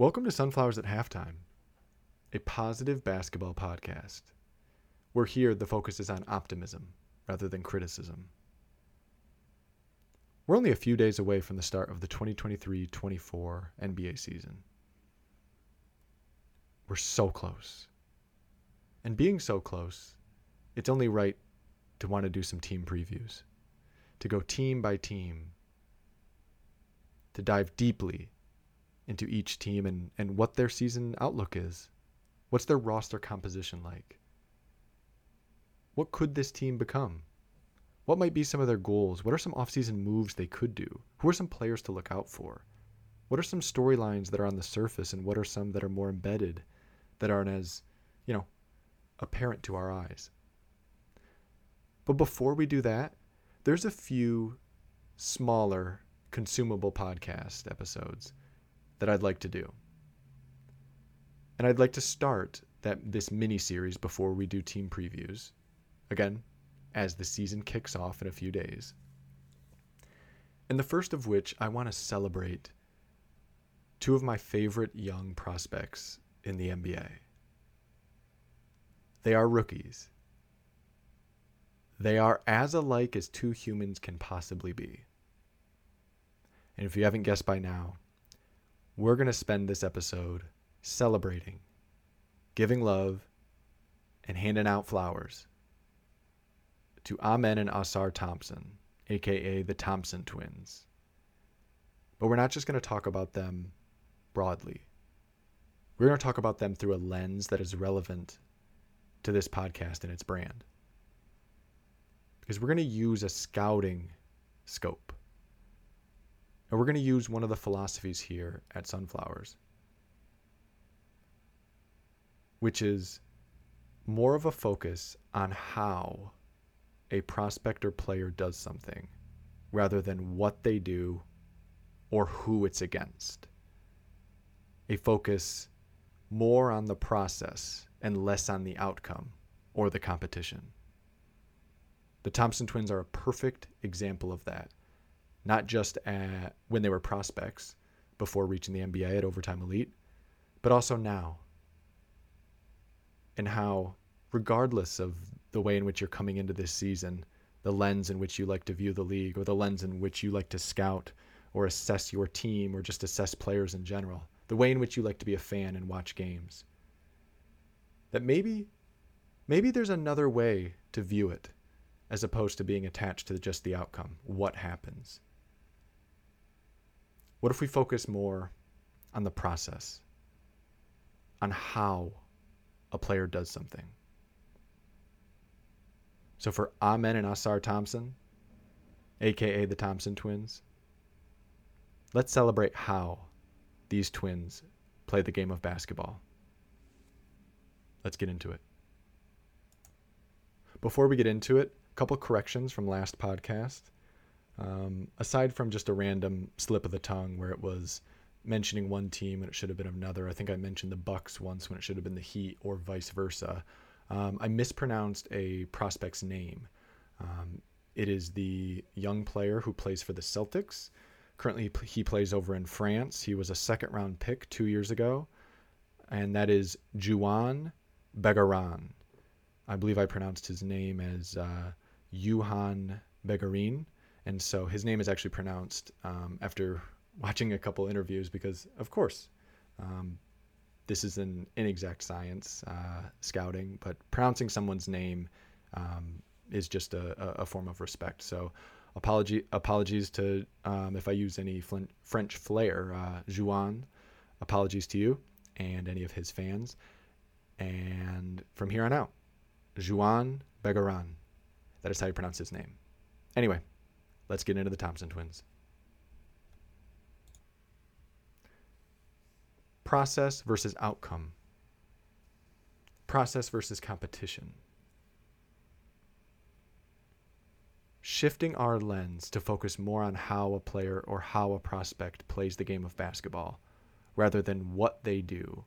Welcome to Sunflowers at Halftime, a positive basketball podcast. We're here, the focus is on optimism rather than criticism. We're only a few days away from the start of the 2023 24 NBA season. We're so close. And being so close, it's only right to want to do some team previews, to go team by team, to dive deeply into each team and, and what their season outlook is. What's their roster composition like? What could this team become? What might be some of their goals? What are some offseason moves they could do? Who are some players to look out for? What are some storylines that are on the surface and what are some that are more embedded that aren't as, you know, apparent to our eyes? But before we do that, there's a few smaller consumable podcast episodes that I'd like to do. And I'd like to start that this mini series before we do team previews. Again, as the season kicks off in a few days. And the first of which I want to celebrate two of my favorite young prospects in the NBA. They are rookies. They are as alike as two humans can possibly be. And if you haven't guessed by now, we're going to spend this episode celebrating, giving love, and handing out flowers to Amen and Ausar Thompson, aka the Thompson twins. But we're not just going to talk about them broadly. We're going to talk about them through a lens that is relevant to this podcast and its brand. Because we're going to use a scouting scope. And we're going to use one of the philosophies here at Sunflowers, which is more of a focus on how a prospect or player does something rather than what they do or who it's against. A focus more on the process and less on the outcome or the competition. The Thompson twins are a perfect example of that not just at, when they were prospects before reaching the NBA at Overtime Elite, but also now. And how, regardless of the way in which you're coming into this season, the lens in which you like to view the league, or the lens in which you like to scout or assess your team, or just assess players in general, the way in which you like to be a fan and watch games, that maybe, maybe there's another way to view it as opposed to being attached to just the outcome, what happens. What if we focus more on the process, on how a player does something? So for Amen and Ausar Thompson, aka the Thompson twins, let's celebrate how these twins play the game of basketball. Let's get into it. Before we get into it, a couple corrections from last podcast. Um, aside from just a random slip of the tongue where it was mentioning one team and it should have been another, I think I mentioned the Bucks once when it should have been the Heat or vice versa. Um, I mispronounced a prospect's name. Um, it is the young player who plays for the Celtics. Currently, he plays over in France. He was a second round pick two years ago, and that is Juan Begarin. I believe I pronounced his name as uh, Juhan Begarin and so his name is actually pronounced um, after watching a couple interviews because, of course, um, this is an inexact science, uh, scouting, but pronouncing someone's name um, is just a, a, form of respect. So, apology apologies to um, if I use any French flair, uh, Juan. Apologies to you and any of his fans. And from here on out, Juan Begarin. That is how you pronounce his name. Anyway, Let's get into the Thompson twins. Process versus outcome. Process versus competition. Shifting our lens to focus more on how a player or how a prospect plays the game of basketball rather than what they do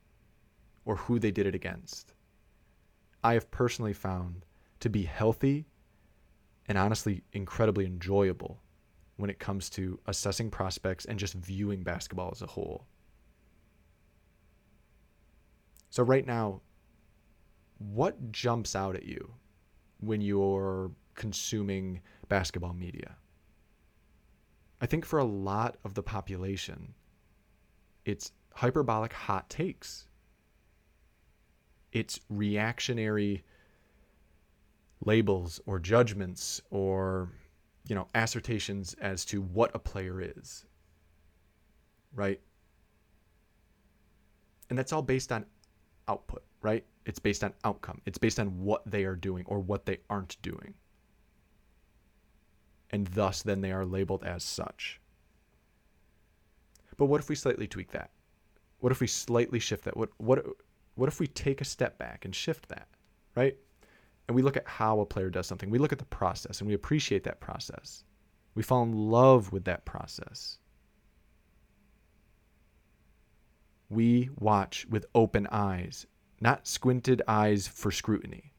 or who they did it against. I have personally found to be healthy and honestly incredibly enjoyable when it comes to assessing prospects and just viewing basketball as a whole. So, right now, what jumps out at you when you're consuming basketball media? I think for a lot of the population, it's hyperbolic hot takes. It's reactionary labels or judgments or you know assertions as to what a player is. Right? And that's all based on output, right? It's based on outcome. It's based on what they are doing or what they aren't doing. And thus, then they are labeled as such. But what if we slightly tweak that? What if we slightly shift that? What, what, what if we take a step back and shift that, right? And we look at how a player does something. We look at the process and we appreciate that process. We fall in love with that process. We watch with open eyes, not squinted eyes for scrutiny.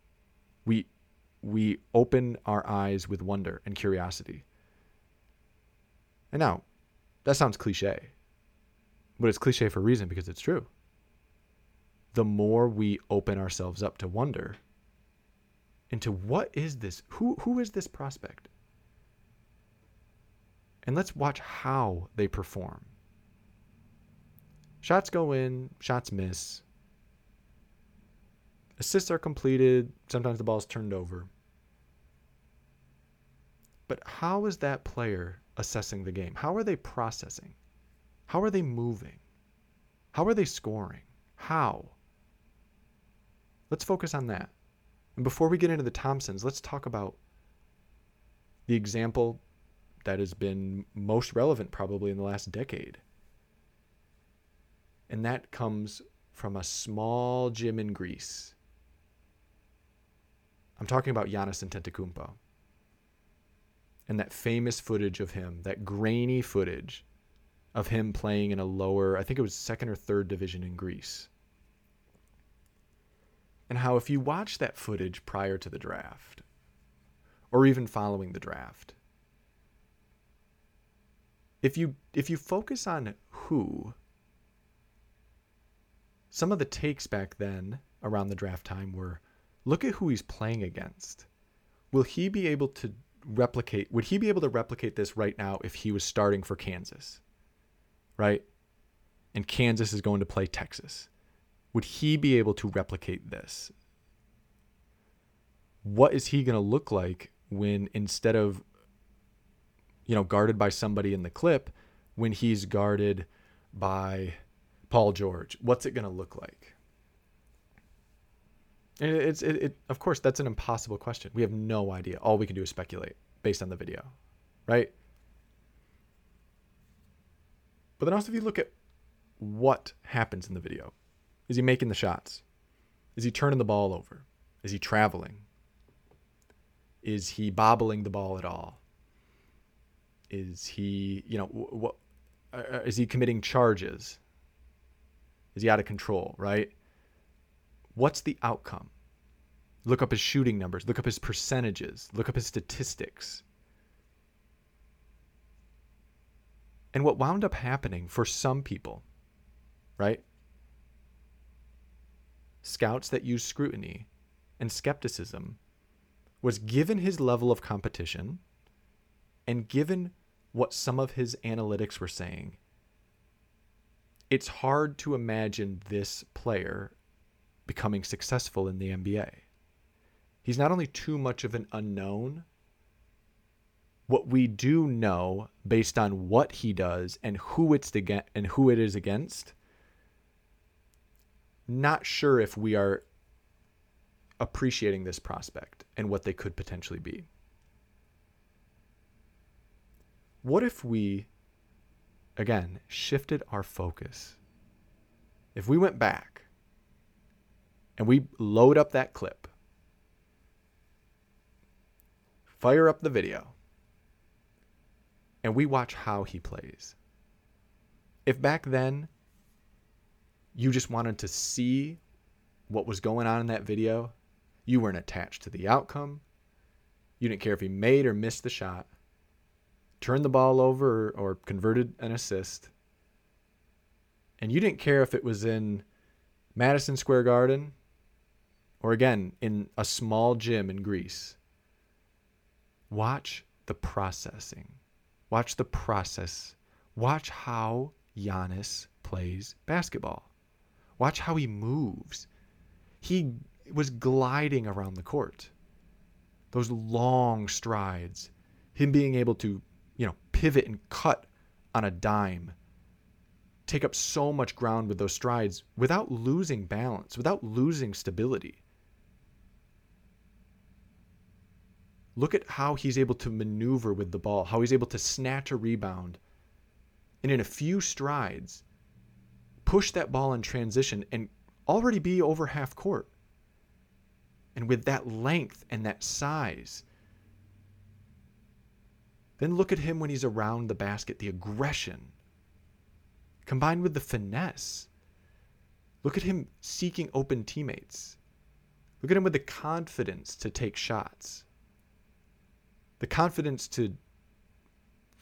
We we open our eyes with wonder and curiosity. And now, that sounds cliche, but it's cliche for a reason because it's true. The more we open ourselves up to wonder, into what is this? Who, who is this prospect? And let's watch how they perform. Shots go in, shots miss. Assists are completed, sometimes the ball is turned over. But how is that player assessing the game? How are they processing? How are they moving? How are they scoring? How? Let's focus on that. And before we get into the Thompsons, let's talk about the example that has been most relevant probably in the last decade. And that comes from a small gym in Greece. I'm talking about Giannis Antetokounmpo and that famous footage of him, that grainy footage of him playing in a lower, I think it was second or third division in Greece. And how, if you watch that footage prior to the draft, or even following the draft, if you if you focus on who some of the takes back then around the draft time were look at who he's playing against will he be able to replicate would he be able to replicate this right now if he was starting for Kansas? Right? And Kansas is going to play Texas. Would he be able to replicate this? What is he going to look like when instead of you know guarded by somebody in the clip when he's guarded by Paul George? What's it going to look like? And it's it, it of course that's an impossible question. We have no idea. All we can do is speculate based on the video, right? But then also if you look at what happens in the video, is he making the shots? Is he turning the ball over? Is he traveling? Is he bobbling the ball at all? Is he, you know, what uh, is he committing charges? Is he out of control, right? What's the outcome? Look up his shooting numbers, look up his percentages, look up his statistics. And what wound up happening for some people, right? Scouts that use scrutiny and skepticism was given his level of competition and given what some of his analytics were saying, it's hard to imagine this player becoming successful in the NBA. He's not only too much of an unknown, what we do know based on what he does and who it's against and who it is against, not sure if we are appreciating this prospect and what they could potentially be. What if we, again, shifted our focus? If we went back and we load up that clip, fire up the video, and we watch how he plays. If back then you just wanted to see what was going on in that video, you weren't attached to the outcome. You didn't care if he made or missed the shot, turned the ball over or, converted an assist. And you didn't care if it was in Madison Square Garden, or again in a small gym in Greece, watch the processing. Watch the process. Watch how Giannis plays basketball. Watch how he moves. He was gliding around the court. Those long strides, him being able to, you know, pivot and cut on a dime, take up so much ground with those strides without losing balance, without losing stability. Look at how he's able to maneuver with the ball, how he's able to snatch a rebound, and in a few strides, push that ball in transition and already be over half court. And with that length and that size, then look at him when he's around the basket, the aggression combined with the finesse. Look at him seeking open teammates. Look at him with the confidence to take shots, the confidence to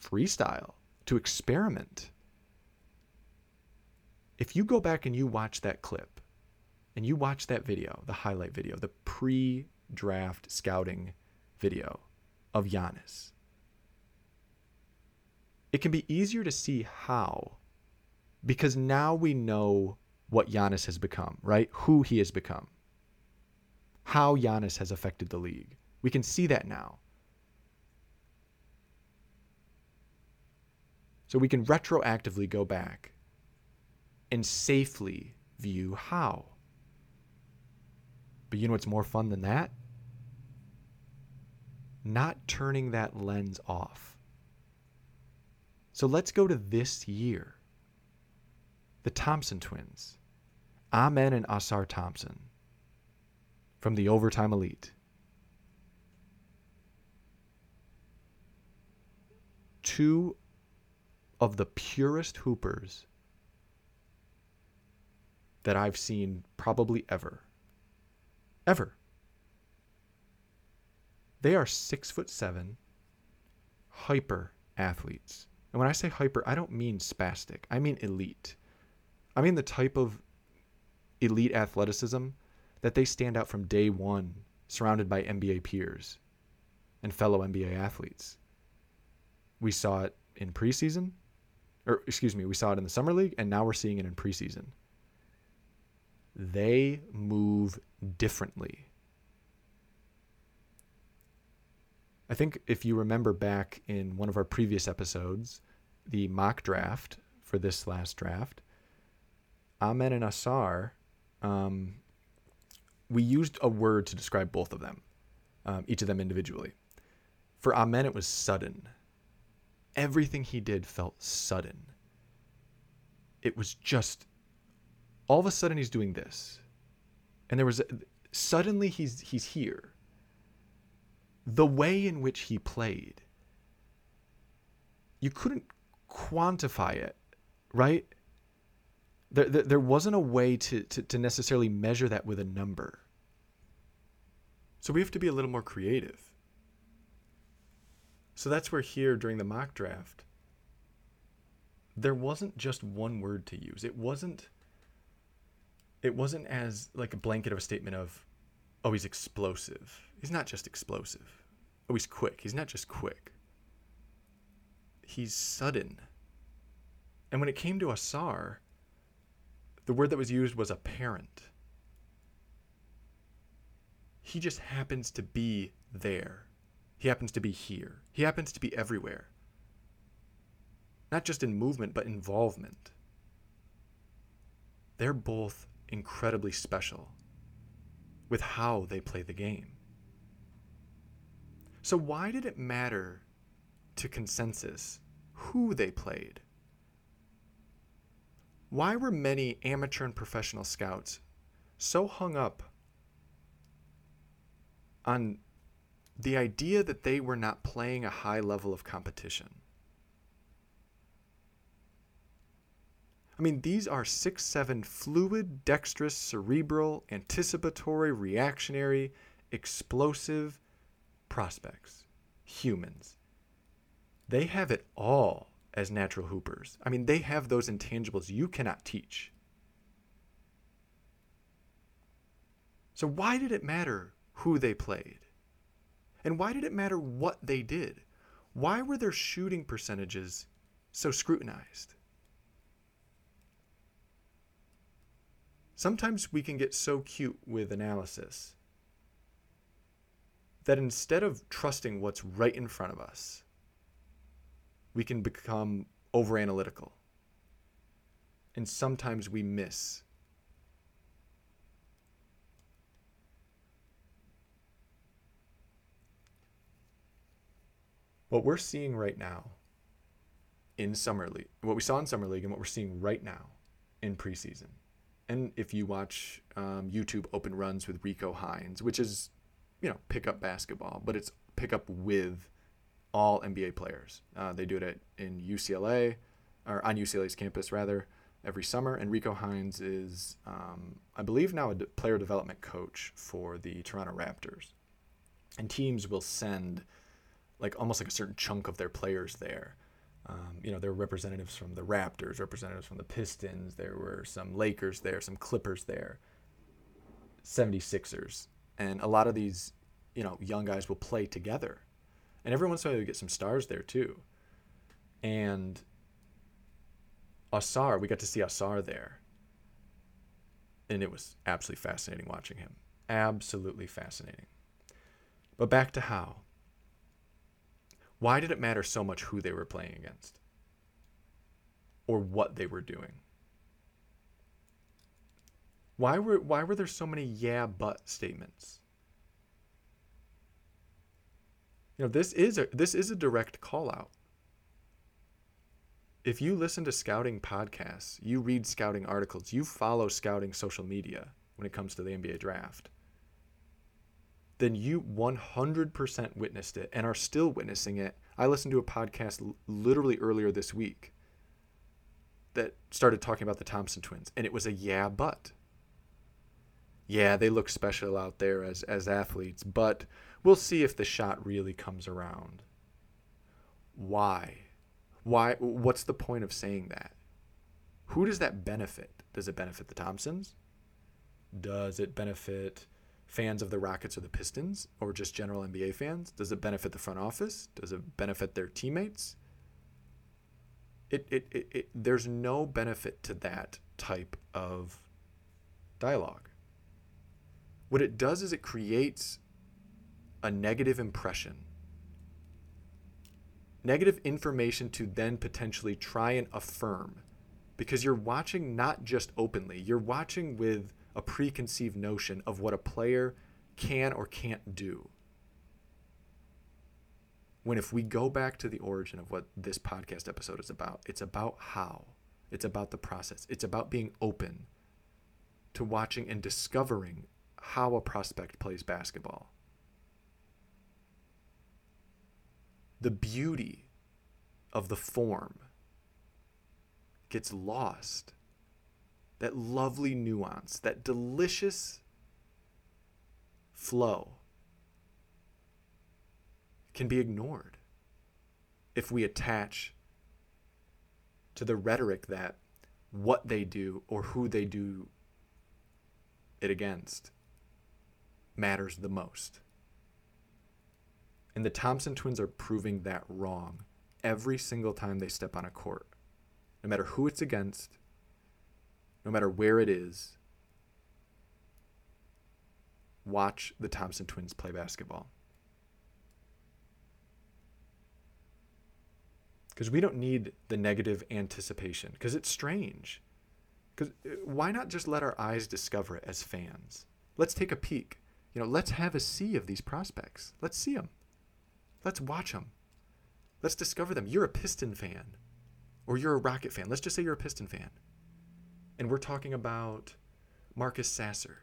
freestyle, to experiment. If you go back and you watch that clip and you watch that video, the highlight video, the pre draft scouting video of Giannis, it can be easier to see how because now we know what Giannis has become, right? Who he has become, how Giannis has affected the league. We can see that now. So we can retroactively go back and safely view how. But you know what's more fun than that? Not turning that lens off. So let's go to this year. The Thompson twins, Amen and Ausar Thompson, from the Overtime Elite. Two of the purest hoopers that I've seen probably ever. Ever. They are six foot seven, hyper athletes. And when I say hyper, I don't mean spastic, I mean elite. I mean the type of elite athleticism that they stand out from day one, surrounded by NBA peers and fellow NBA athletes. We saw it in preseason, or excuse me, we saw it in the summer league, and now we're seeing it in preseason. They move differently. I think if you remember back in one of our previous episodes, the mock draft for this last draft, Amen and Ausar, um, we used a word to describe both of them, um, each of them individually. For Amen, it was sudden. Everything he did felt sudden. It was just all of a sudden he's doing this, and there was suddenly he's he's here. The way in which he played, you couldn't quantify it, right? there, there, there wasn't a way to, to, to necessarily measure that with a number. So we have to be a little more creative. So that's where here during the mock draft, there wasn't just one word to use. It wasn't it wasn't as like a blanket of a statement of, oh, he's explosive. He's not just explosive. Oh, he's quick. He's not just quick. He's sudden. And when it came to Ausar, the word that was used was apparent. He just happens to be there. He happens to be here. He happens to be everywhere. Not just in movement, but involvement. They're both incredibly special with how they play the game. So, why did it matter to consensus who they played? Why were many amateur and professional scouts so hung up on the idea that they were not playing a high level of competition? I mean, these are six, seven fluid, dexterous, cerebral, anticipatory, reactionary, explosive prospects, humans. They have it all as natural hoopers. I mean, they have those intangibles you cannot teach. So, why did it matter who they played? And why did it matter what they did? Why were their shooting percentages so scrutinized? Sometimes we can get so cute with analysis that instead of trusting what's right in front of us, we can become over analytical. And sometimes we miss what we're seeing right now in summer league, what we saw in summer league, and what we're seeing right now in preseason. And if you watch um, YouTube open runs with Rico Hines, which is, you know, pickup basketball, but it's pickup with all NBA players. Uh, they do it in UCLA, or on UCLA's campus rather, every summer. And Rico Hines is, um, I believe, now a player development coach for the Toronto Raptors. And teams will send like almost like a certain chunk of their players there. Um, you know, there were representatives from the Raptors, representatives from the Pistons, there were some Lakers there, some Clippers there, 76ers. And a lot of these, you know, young guys will play together. And every once in a while you get some stars there too. And Ausar, we got to see Ausar there. And it was absolutely fascinating watching him. Absolutely fascinating. But back to how. Why did it matter so much who they were playing against? Or what they were doing? Why were why were there so many yeah but statements? You know, this is a this is a direct call out. If you listen to scouting podcasts, you read scouting articles, you follow scouting social media when it comes to the NBA draft then you 100% witnessed it and are still witnessing it. I listened to a podcast literally earlier this week that started talking about the Thompson twins, and it was a yeah, but. Yeah, they look special out there as, as athletes, but we'll see if the shot really comes around. Why? Why? What's the point of saying that? Who does that benefit? Does it benefit the Thompsons? Does it benefit fans of the Rockets or the Pistons or just general NBA fans? Does it benefit the front office? Does it benefit their teammates? It, it, it, it, there's no benefit to that type of dialogue. What it does is it creates a negative impression, negative information to then potentially try and affirm because you're watching not just openly, you're watching with a preconceived notion of what a player can or can't do. When if we go back to the origin of what this podcast episode is about, it's about how, it's about the process, it's about being open to watching and discovering how a prospect plays basketball. The beauty of the form gets lost that lovely nuance, that delicious flow can be ignored if we attach to the rhetoric that what they do or who they do it against matters the most. And the Thompson twins are proving that wrong every single time they step on a court. No matter who it's against, no matter where it is, watch the Thompson twins play basketball. Because we don't need the negative anticipation, because it's strange. Because uh, why not just let our eyes discover it as fans? Let's take a peek. You know, let's have a see of these prospects. Let's see them. Let's watch them. Let's discover them. You're a Piston fan, or you're a Rocket fan. Let's just say you're a Piston fan and we're talking about Marcus Sasser.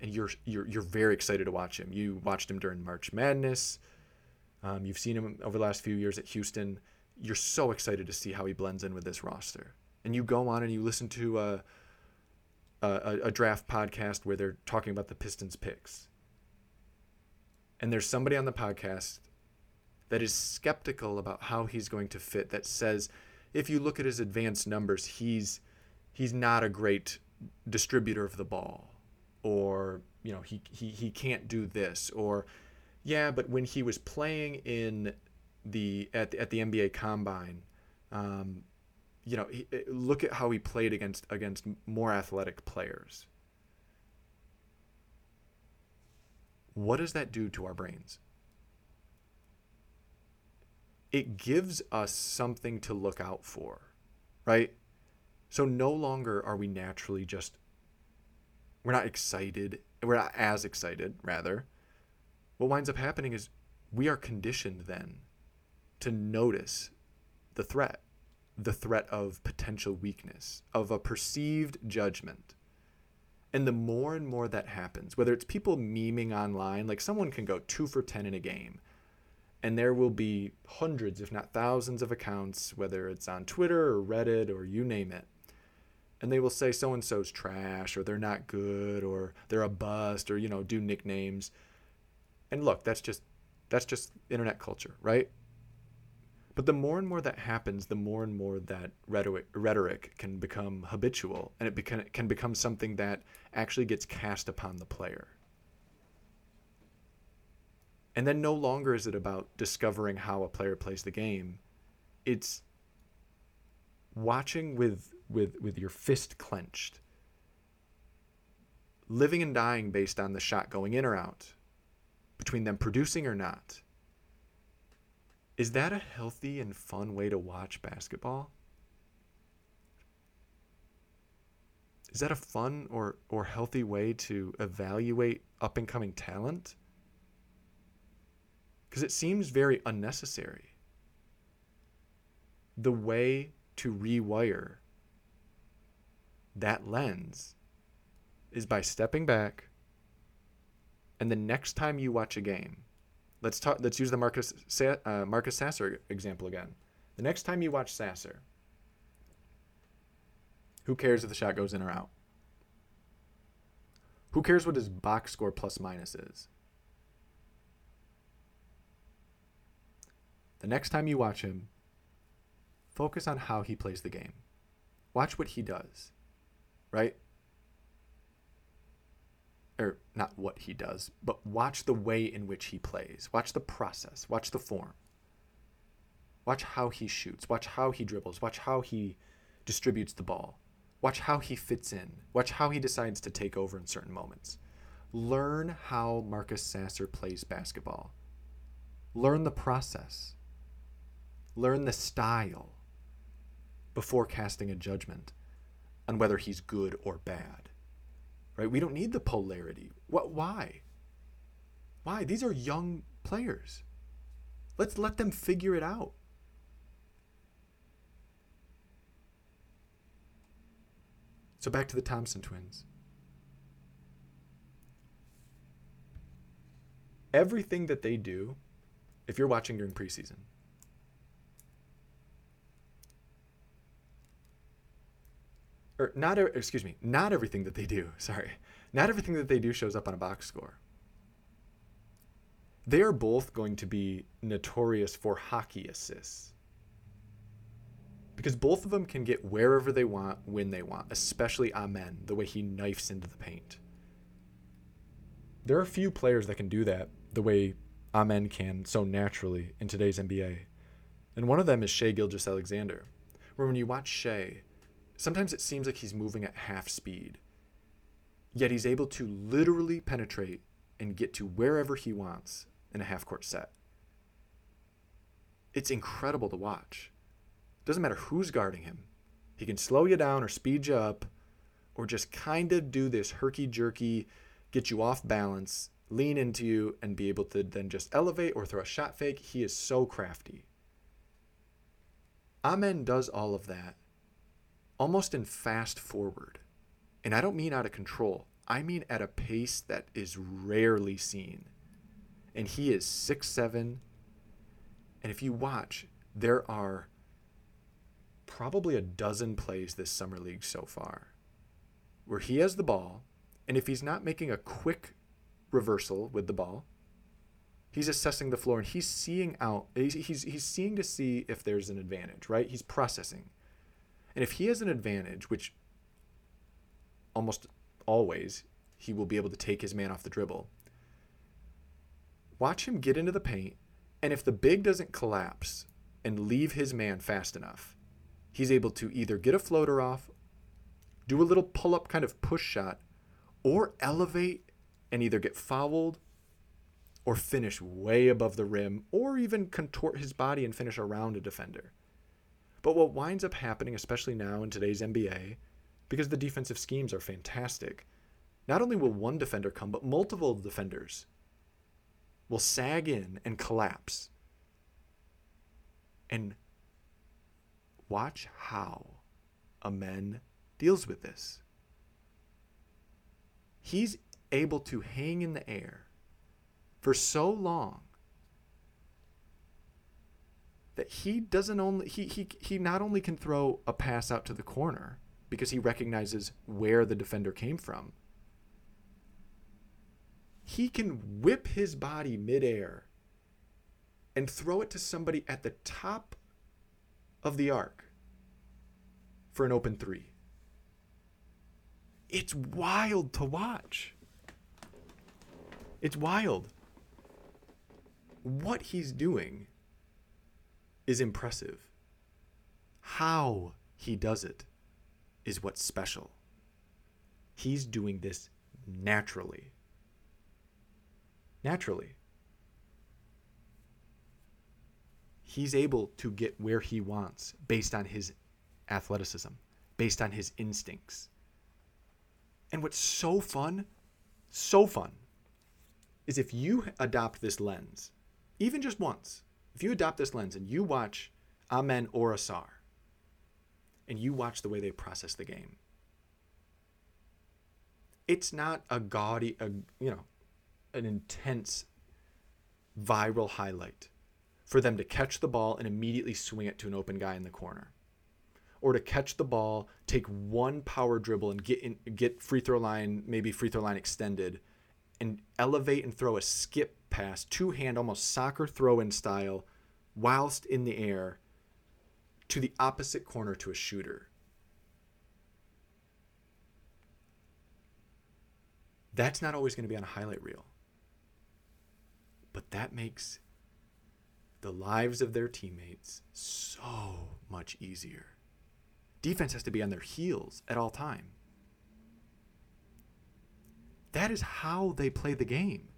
And you're you're you're very excited to watch him. You watched him during March Madness. Um, you've seen him over the last few years at Houston. You're so excited to see how he blends in with this roster. And you go on and you listen to a, a, a draft podcast where they're talking about the Pistons picks. And there's somebody on the podcast that is skeptical about how he's going to fit, that says if you look at his advanced numbers, he's he's not a great distributor of the ball. or you know he he he can't do this or yeah, but when he was playing in the at the, at the NBA Combine, um, you know, he, look at how he played against against more athletic players. What does that do to our brains? It gives us something to look out for, right? So no longer are we naturally just we're not excited, we're not as excited, rather. What winds up happening is we are conditioned then to notice the threat, the threat of potential weakness, of a perceived judgment. And the more and more that happens, whether it's people memeing online, like someone can go two for 10 in a game, and there will be hundreds, if not thousands, of accounts, whether it's on Twitter or Reddit or you name it. And they will say so and so's trash, or they're not good, or they're a bust, or, you know, do nicknames. And look, that's just that's just internet culture, right? But the more and more that happens, the more and more that rhetoric, rhetoric can become habitual and it beca- can become something that actually gets cast upon the player. And then no longer is it about discovering how a player plays the game. It's watching with with with your fist clenched. Living and dying based on the shot going in or out, between them producing or not. Is that a healthy and fun way to watch basketball? Is that a fun or, or healthy way to evaluate up and coming talent? Because it seems very unnecessary. The way to rewire that lens is by stepping back, and the next time you watch a game, let's talk. Let's use the Marcus uh, Marcus Sasser example again. The next time you watch Sasser, who cares if the shot goes in or out? Who cares what his box score plus minus is? The next time you watch him, focus on how he plays the game. Watch what he does, right? or not what he does, but watch the way in which he plays. Watch the process. Watch the form. Watch how he shoots. Watch how he dribbles. Watch how he distributes the ball. Watch how he fits in. Watch how he decides to take over in certain moments. Learn how Marcus Sasser plays basketball. Learn the process. Learn the style before casting a judgment on whether he's good or bad right? We don't need the polarity. What? Why? Why? These are young players. Let's let them figure it out. So back to the Thompson twins. Everything that they do, if you're watching during preseason, or not excuse me, not everything that they do, sorry. Not everything that they do shows up on a box score. They are both going to be notorious for hockey assists. Because both of them can get wherever they want when they want, especially Amen, the way he knifes into the paint. There are few players that can do that the way Amen can so naturally in today's NBA. And one of them is Shai Gilgeous Alexander, Where when you watch Shai, Sometimes it seems like he's moving at half speed, yet he's able to literally penetrate and get to wherever he wants in a half court set. It's incredible to watch. Doesn't matter who's guarding him. He can slow you down or speed you up or just kind of do this herky jerky, get you off balance, lean into you, and be able to then just elevate or throw a shot fake. He is so crafty. Amen does all of that almost in fast forward. And I don't mean out of control, I mean at a pace that is rarely seen. And he is six seven. And if you watch, there are probably a dozen plays this summer league so far where he has the ball, and if he's not making a quick reversal with the ball, he's assessing the floor and he's seeing out he's, he's, he's seeing to see if there's an advantage right he's processing and if he has an advantage, which almost always he will be able to take his man off the dribble. Watch him get into the paint, and if the big doesn't collapse and leave his man fast enough, he's able to either get a floater off, do a little pull up kind of push shot, or elevate and either get fouled or finish way above the rim, or even contort his body and finish around a defender. But what winds up happening, especially now in today's NBA, because the defensive schemes are fantastic, not only will one defender come, but multiple defenders will sag in and collapse. And watch how Amen deals with this. He's able to hang in the air for so long that he doesn't only he, he he not only can throw a pass out to the corner because he recognizes where the defender came from he can whip his body midair and throw it to somebody at the top of the arc for an open three. It's wild to watch. It's wild. What he's doing is impressive. How he does it is what's special. He's doing this naturally. Naturally. He's able to get where he wants based on his athleticism, based on his instincts. And what's so fun, so fun, is if you adopt this lens, even just once, if you adopt this lens and you watch Amen or Ausar, and you watch the way they process the game, it's not a gaudy, a, you know, an intense viral highlight for them to catch the ball and immediately swing it to an open guy in the corner or to catch the ball, take one power dribble and get in, get free throw line, maybe free throw line extended, and elevate and throw a skip pass, two hand, almost soccer throw in style, whilst in the air to the opposite corner to a shooter. That's not always going to be on a highlight reel. But that makes the lives of their teammates so much easier. Defense has to be on their heels at all time. That is how they play the game.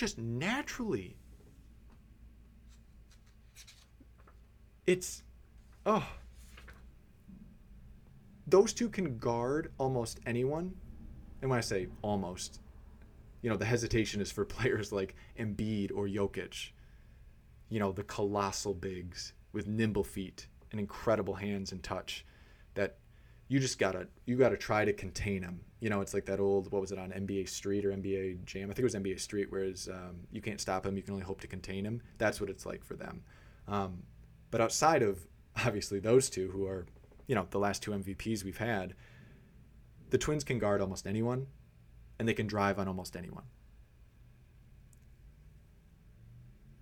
Just naturally. It's oh those two can guard almost anyone. And when I say almost, you know, the hesitation is for players like Embiid or Jokic. You know, the colossal bigs with nimble feet and incredible hands and touch you just gotta you gotta try to contain them. You know, it's like that old what was it on NBA Street or NBA Jam? I think it was NBA Street, whereas um, you can't stop him, you can only hope to contain him. That's what it's like for them. Um, but outside of obviously those two, who are you know the last two MVPs we've had, the Twins can guard almost anyone, and they can drive on almost anyone.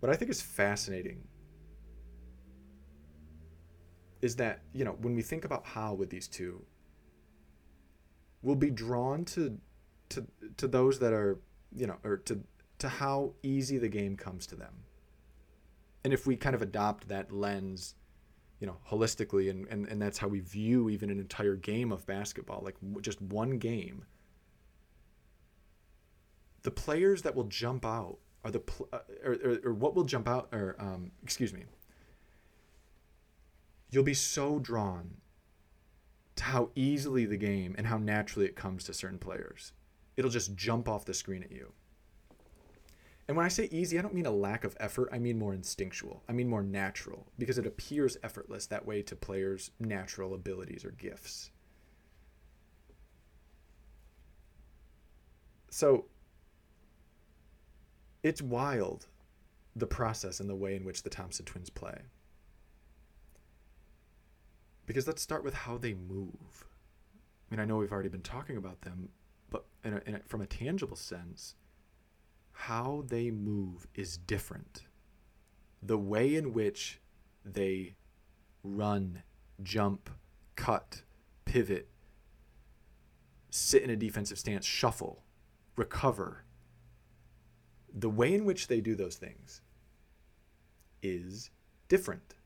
What I think is fascinating is that you know when we think about how with these two we'll be drawn to to to those that are you know or to to how easy the game comes to them. And if we kind of adopt that lens you know holistically and and, and that's how we view even an entire game of basketball like just one game the players that will jump out are the pl- uh, or, or, or what will jump out or um, excuse me you'll be so drawn to how easily the game and how naturally it comes to certain players. It'll just jump off the screen at you. And when I say easy, I don't mean a lack of effort. I mean more instinctual. I mean more natural because it appears effortless that way to players' natural abilities or gifts. So it's wild the process and the way in which the Thompson twins play. Because let's start with how they move. I mean, I know we've already been talking about them, but in a, in a, from a tangible sense, how they move is different. The way in which they run, jump, cut, pivot, sit in a defensive stance, shuffle, recover. The way in which they do those things is different.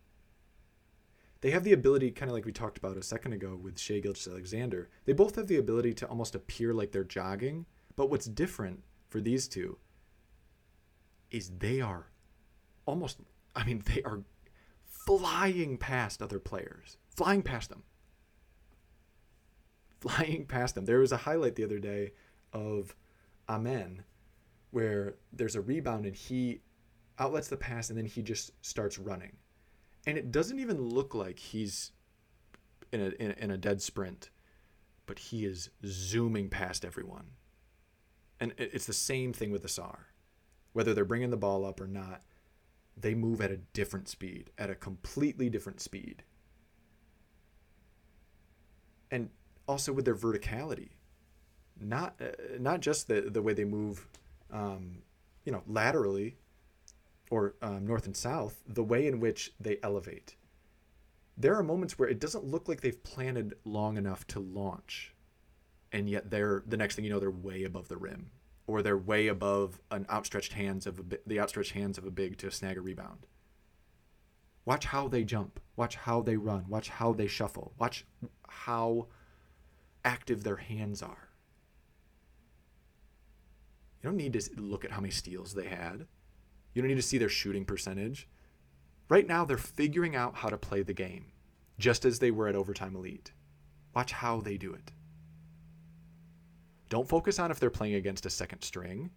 They have the ability, kind of like we talked about a second ago with Shai Gilgeous-Alexander, they both have the ability to almost appear like they're jogging. But what's different for these two is they are almost, I mean, they are flying past other players, flying past them. Flying past them. There was a highlight the other day of Amen where there's a rebound and he outlets the pass and then he just starts running. And it doesn't even look like he's in a, in, in a dead sprint, but he is zooming past everyone. And it's the same thing with Ausar. Whether they're bringing the ball up or not, they move at a different speed, at a completely different speed. And also with their verticality, not uh, not just the the way they move, um, you know, laterally, or um, north and south, the way in which they elevate. There are moments where it doesn't look like they've planted long enough to launch, and yet they're the next thing you know they're way above the rim or they're way above an outstretched hands of a, the outstretched hands of a big to snag a rebound. Watch how they jump. Watch how they run. Watch how they shuffle. Watch how active their hands are. You don't need to look at how many steals they had. You don't need to see their shooting percentage. Right now, they're figuring out how to play the game, just as they were at Overtime Elite. Watch how they do it. Don't focus on if they're playing against a second string.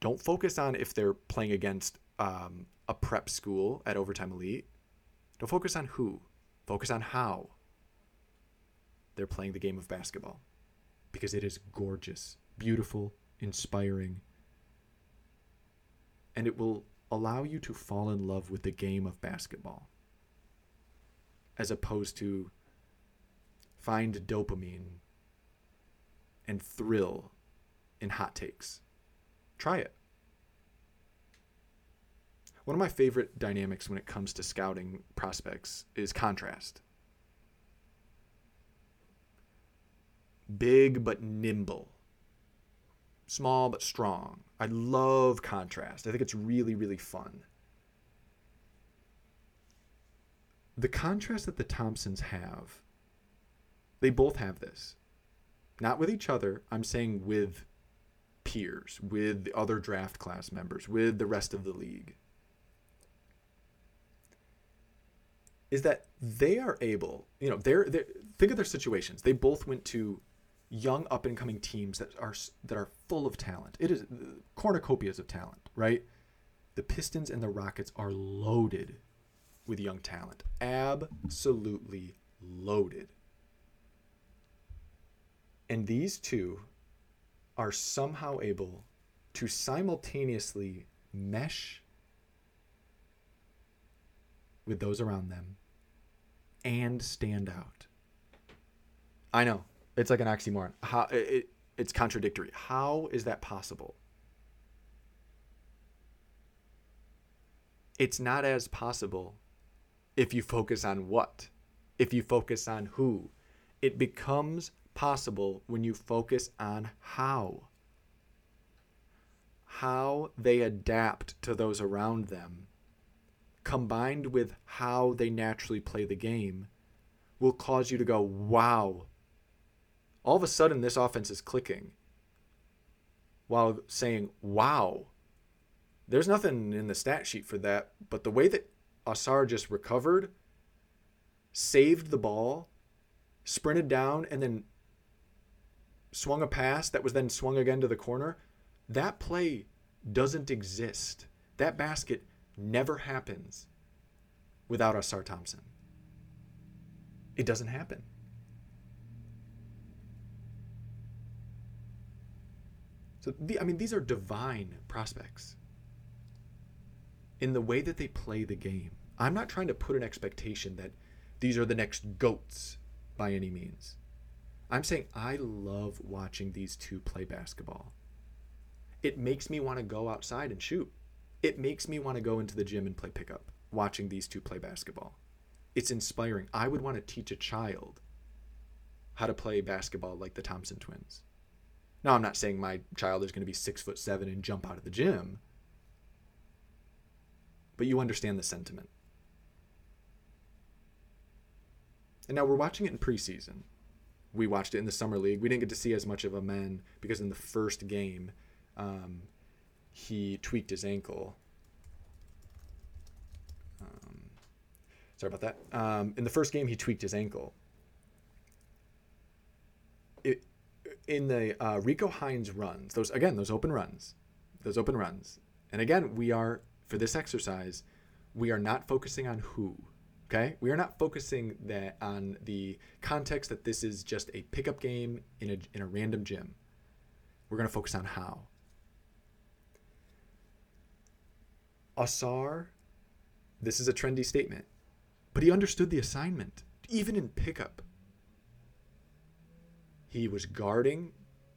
Don't focus on if they're playing against um, a prep school at Overtime Elite. Don't focus on who. Focus on how they're playing the game of basketball. Because it is gorgeous, beautiful, inspiring, and it will allow you to fall in love with the game of basketball as opposed to find dopamine and thrill in hot takes. Try it. One of my favorite dynamics when it comes to scouting prospects is contrast. Big but nimble. Small but strong. I love contrast. I think it's really, really fun. The contrast that the Thompsons have, they both have this not with each other. I'm saying with peers, with the other draft class members, with the rest of the league. Is that they are able, you know, they're, they're think of their situations. They both went to young up and coming teams that are that are full of talent. It is cornucopias of talent, right? The Pistons and the Rockets are loaded with young talent. Absolutely loaded. And these two are somehow able to simultaneously mesh with those around them and stand out. I know it's like an oxymoron. How it, it's contradictory. How is that possible? It's not as possible if you focus on what, if you focus on who. It becomes possible when you focus on how. How they adapt to those around them, combined with how they naturally play the game, will cause you to go, wow. All of a sudden, this offense is clicking while saying, wow. There's nothing in the stat sheet for that, but the way that Ausar just recovered, saved the ball, sprinted down, and then swung a pass that was then swung again to the corner, that play doesn't exist. That basket never happens without Ausar Thompson. It doesn't happen. So, the, I mean, these are divine prospects in the way that they play the game. I'm not trying to put an expectation that these are the next goats by any means. I'm saying I love watching these two play basketball. It makes me want to go outside and shoot. It makes me want to go into the gym and play pickup watching these two play basketball. It's inspiring. I would want to teach a child how to play basketball like the Thompson twins. Now, I'm not saying my child is going to be six foot seven and jump out of the gym, but you understand the sentiment. And now we're watching it in preseason. We watched it in the summer league. We didn't get to see as much of Amen because in the first game, um, he tweaked his ankle. Um, sorry about that. Um, in the first game, he tweaked his ankle. It, in the uh, Rico Hines runs, those again, those open runs, those open runs, and again, we are for this exercise, we are not focusing on who. Okay, we are not focusing that on the context that this is just a pickup game in a in a random gym. We're going to focus on how. Ausar, this is a trendy statement, but he understood the assignment, even in pickup. He was guarding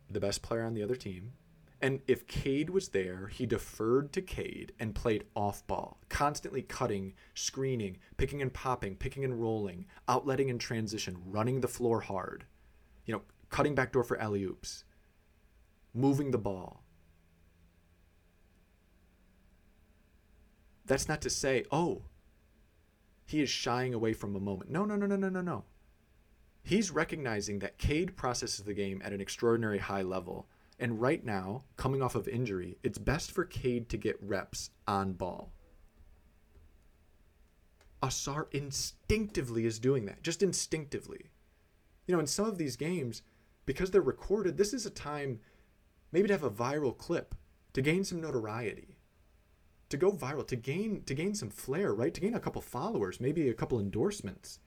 the best player on the other team. And if Cade was there, he deferred to Cade and played off ball, constantly cutting, screening, picking and popping, picking and rolling, outletting in transition, running the floor hard, you know, cutting back door for alley oops, moving the ball. That's not to say, oh, he is shying away from a moment. No, no, no, no, no, no, no. He's recognizing that Cade processes the game at an extraordinary high level and right now, coming off of injury, it's best for Cade to get reps on ball. Ausar instinctively is doing that, just instinctively. You know, in some of these games, because they're recorded, this is a time maybe to have a viral clip, to gain some notoriety, to go viral, to gain to gain some flair, right? To gain a couple followers, maybe a couple endorsements.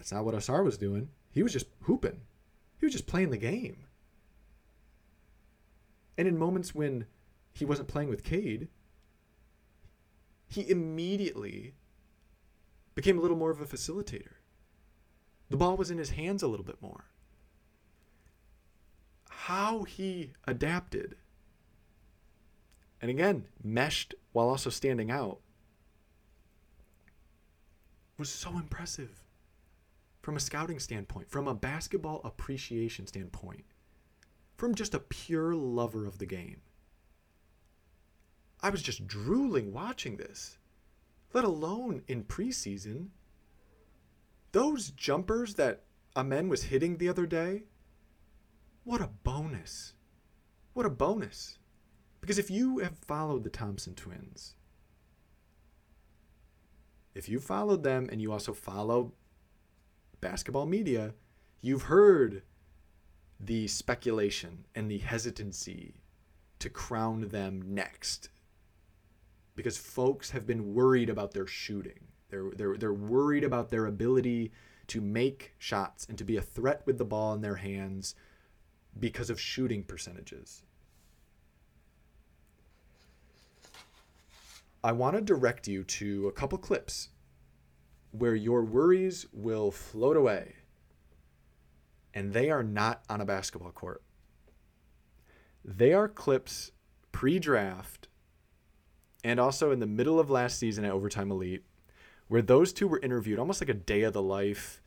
That's not what Ausar was doing. He was just hooping. He was just playing the game. And in moments when he wasn't playing with Cade, he immediately became a little more of a facilitator. The ball was in his hands a little bit more. How he adapted, and again, meshed while also standing out, was so impressive from a scouting standpoint, from a basketball appreciation standpoint, from just a pure lover of the game. I was just drooling watching this, let alone in preseason. Those jumpers that Amen was hitting the other day, what a bonus. What a bonus. Because if you have followed the Thompson twins, if you followed them and you also follow basketball media, you've heard the speculation and the hesitancy to crown them next because folks have been worried about their shooting. They're, they're, they're worried about their ability to make shots and to be a threat with the ball in their hands because of shooting percentages. I want to direct you to a couple clips where your worries will float away and they are not on a basketball court. They are clips pre draft and also in the middle of last season at Overtime Elite, where those two were interviewed almost like a day of the life,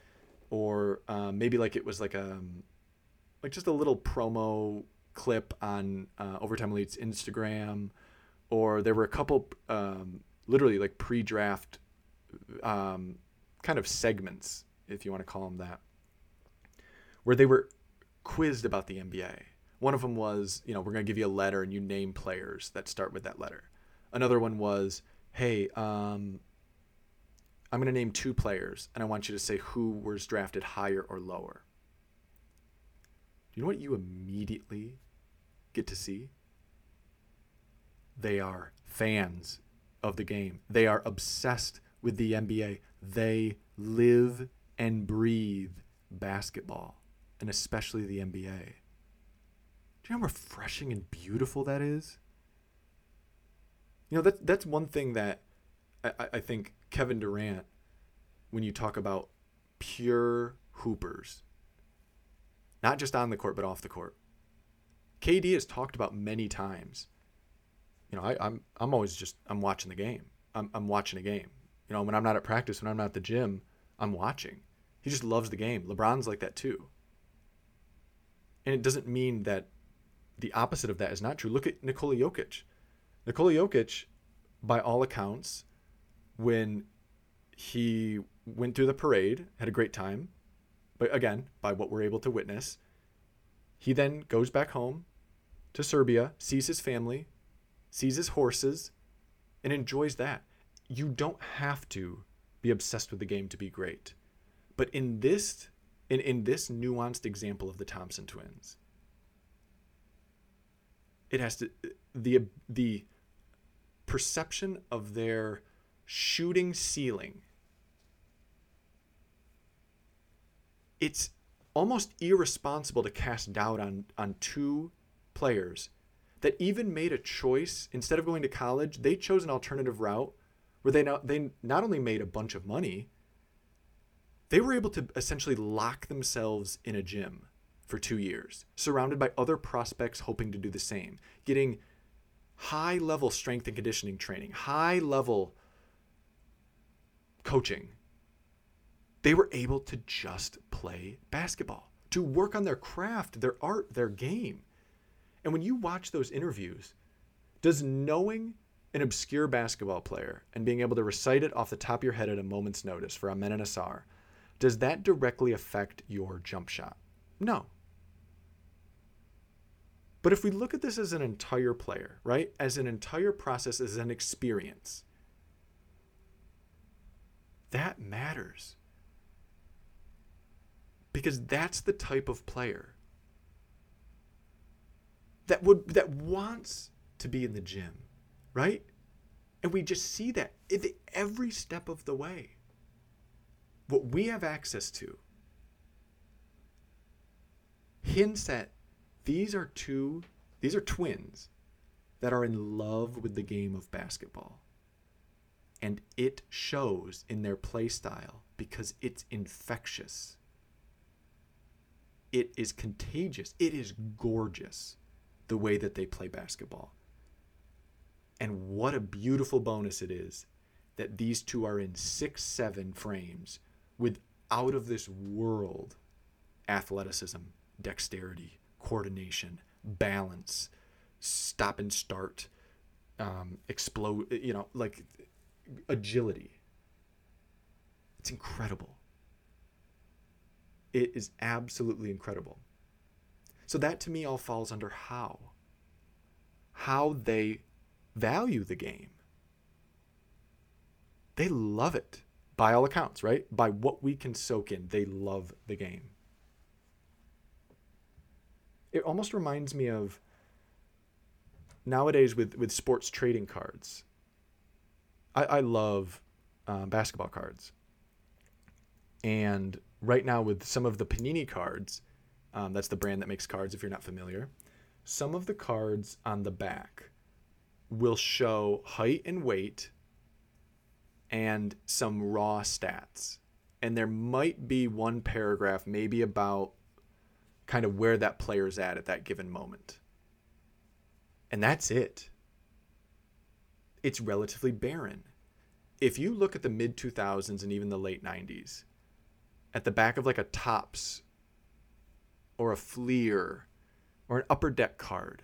or um, maybe like it was like a um, like just a little promo clip on uh, Overtime Elite's Instagram, or there were a couple um, literally like pre draft um, kind of segments, if you want to call them that, where they were quizzed about the NBA. One of them was, you know, we're going to give you a letter and you name players that start with that letter. Another one was, hey, um, I'm going to name two players and I want you to say who was drafted higher or lower. Do you know what you immediately get to see? They are fans of the game. They are obsessed with the NBA. They live and breathe basketball, and especially the NBA. Do you know how refreshing and beautiful that is? You know, that, that's one thing that I, I think Kevin Durant, when you talk about pure hoopers, not just on the court, but off the court, KD has talked about many times. You know, I, I'm I'm always just I'm watching the game. I'm I'm watching a game. You know, when I'm not at practice, when I'm not at the gym, I'm watching. He just loves the game. LeBron's like that too. And it doesn't mean that the opposite of that is not true. Look at Nikola Jokic. Nikola Jokic, by all accounts, when he went through the parade, had a great time, but again, by what we're able to witness, he then goes back home to Serbia, sees his family, sees his horses, and enjoys that. You don't have to be obsessed with the game to be great. But in this in, in this nuanced example of the Thompson twins, it has to the the perception of their shooting ceiling it's almost irresponsible to cast doubt on on two players that even made a choice instead of going to college they chose an alternative route where they not, they not only made a bunch of money they were able to essentially lock themselves in a gym for 2 years surrounded by other prospects hoping to do the same getting high level strength and conditioning training high level coaching they were able to just play basketball, to work on their craft, their art, their game. And when you watch those interviews, does knowing an obscure basketball player and being able to recite it off the top of your head at a moment's notice for Amen and Ausar, does that directly affect your jump shot? No. But if we look at this as an entire player, right? As an entire process, as an experience, that matters because that's the type of player that would that wants to be in the gym, right? And we just see that every step of the way. What we have access to hints at these are two these are twins that are in love with the game of basketball. And it shows in their play style because it's infectious. It is contagious. It is gorgeous the way that they play basketball. And what a beautiful bonus it is that these two are in six, seven frames with out of this world athleticism, dexterity, coordination, balance, stop and start, um, explode, you know, like agility. It's incredible. It is absolutely incredible. So that to me all falls under how. How they value the game. They love it by all accounts, right? By what we can soak in, they love the game. It almost reminds me of nowadays with, with sports trading cards. I, I love uh, basketball cards. And right now with some of the Panini cards, um, that's the brand that makes cards if you're not familiar, some of the cards on the back will show height and weight and some raw stats. And there might be one paragraph, maybe about kind of where that player's at at that given moment. And that's it. It's relatively barren. If you look at the mid 2000s and even the late 90s, at the back of like a Topps or a Fleer or an upper deck card.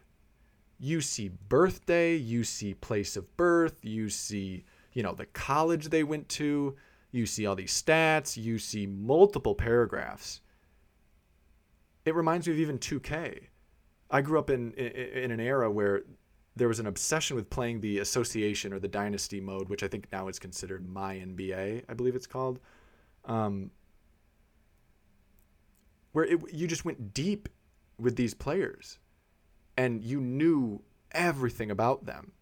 You see birthday, you see place of birth, you see, you know, the college they went to, you see all these stats, you see multiple paragraphs. It reminds me of even 2K. I grew up in, in, in an era where there was an obsession with playing the association or the dynasty mode, which I think now is considered MyNBA, I believe it's called. Um, where it, you just went deep with these players and you knew everything about them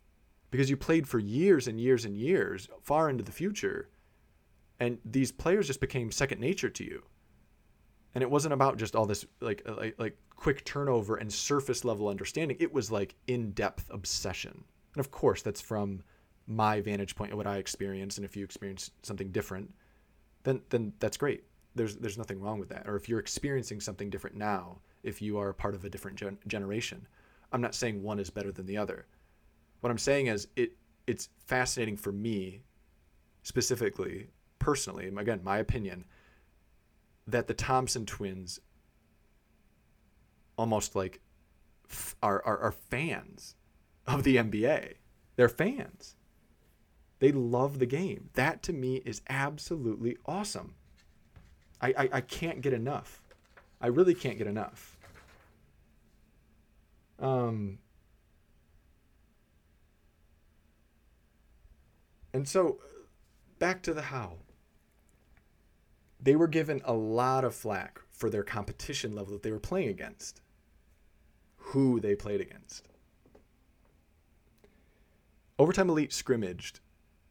because you played for years and years and years far into the future and these players just became second nature to you. And it wasn't about just all this like uh, like, like quick turnover and surface level understanding. It was like in-depth obsession. And of course that's from my vantage point of what i experienced and if you experience something different then then that's great. There's there's nothing wrong with that. Or if you're experiencing something different now, if you are part of a different gen- generation, I'm not saying one is better than the other. What I'm saying is it it's fascinating for me specifically, personally, again, my opinion, that the Thompson twins almost like f- are, are, are fans of the NBA. They're fans. They love the game. That to me is absolutely awesome. I, I, I can't get enough. I really can't get enough. Um, and so back to the how. They were given a lot of flack for their competition level that they were playing against, who they played against. Overtime Elite scrimmaged,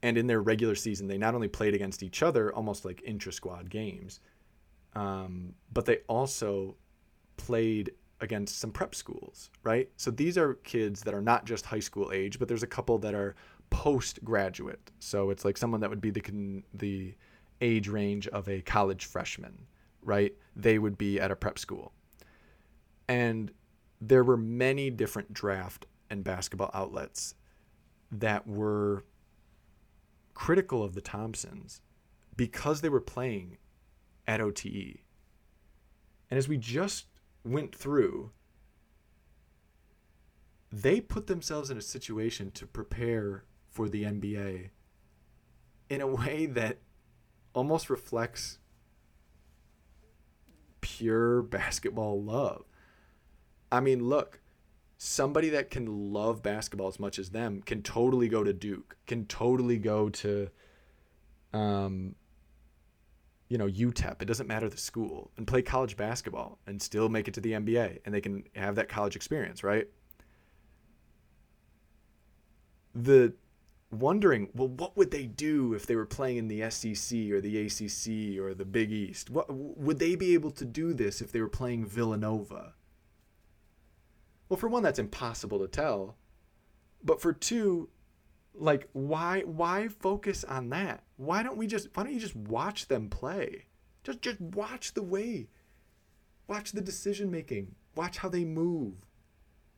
and in their regular season, they not only played against each other, almost like intra squad games, um, but they also played against some prep schools, right? So these are kids that are not just high school age, but there's a couple that are postgraduate. So it's like someone that would be the the age range of a college freshman, right? They would be at a prep school. And there were many different draft and basketball outlets that were critical of the Thompsons because they were playing at OTE. And as we just went through, they put themselves in a situation to prepare for the NBA in a way that almost reflects pure basketball love. I mean, look, somebody that can love basketball as much as them can totally go to Duke, can totally go to um you know, UTEP, it doesn't matter the school, and play college basketball and still make it to the NBA and they can have that college experience, right? The wondering, well, what would they do if they were playing in the SEC or the ACC or the Big East? What would they be able to do this if they were playing Villanova? Well, for one, that's impossible to tell. But for two, like why why focus on that? Why don't we just why don't you just watch them play? Just just watch the way. Watch the decision making. Watch how they move.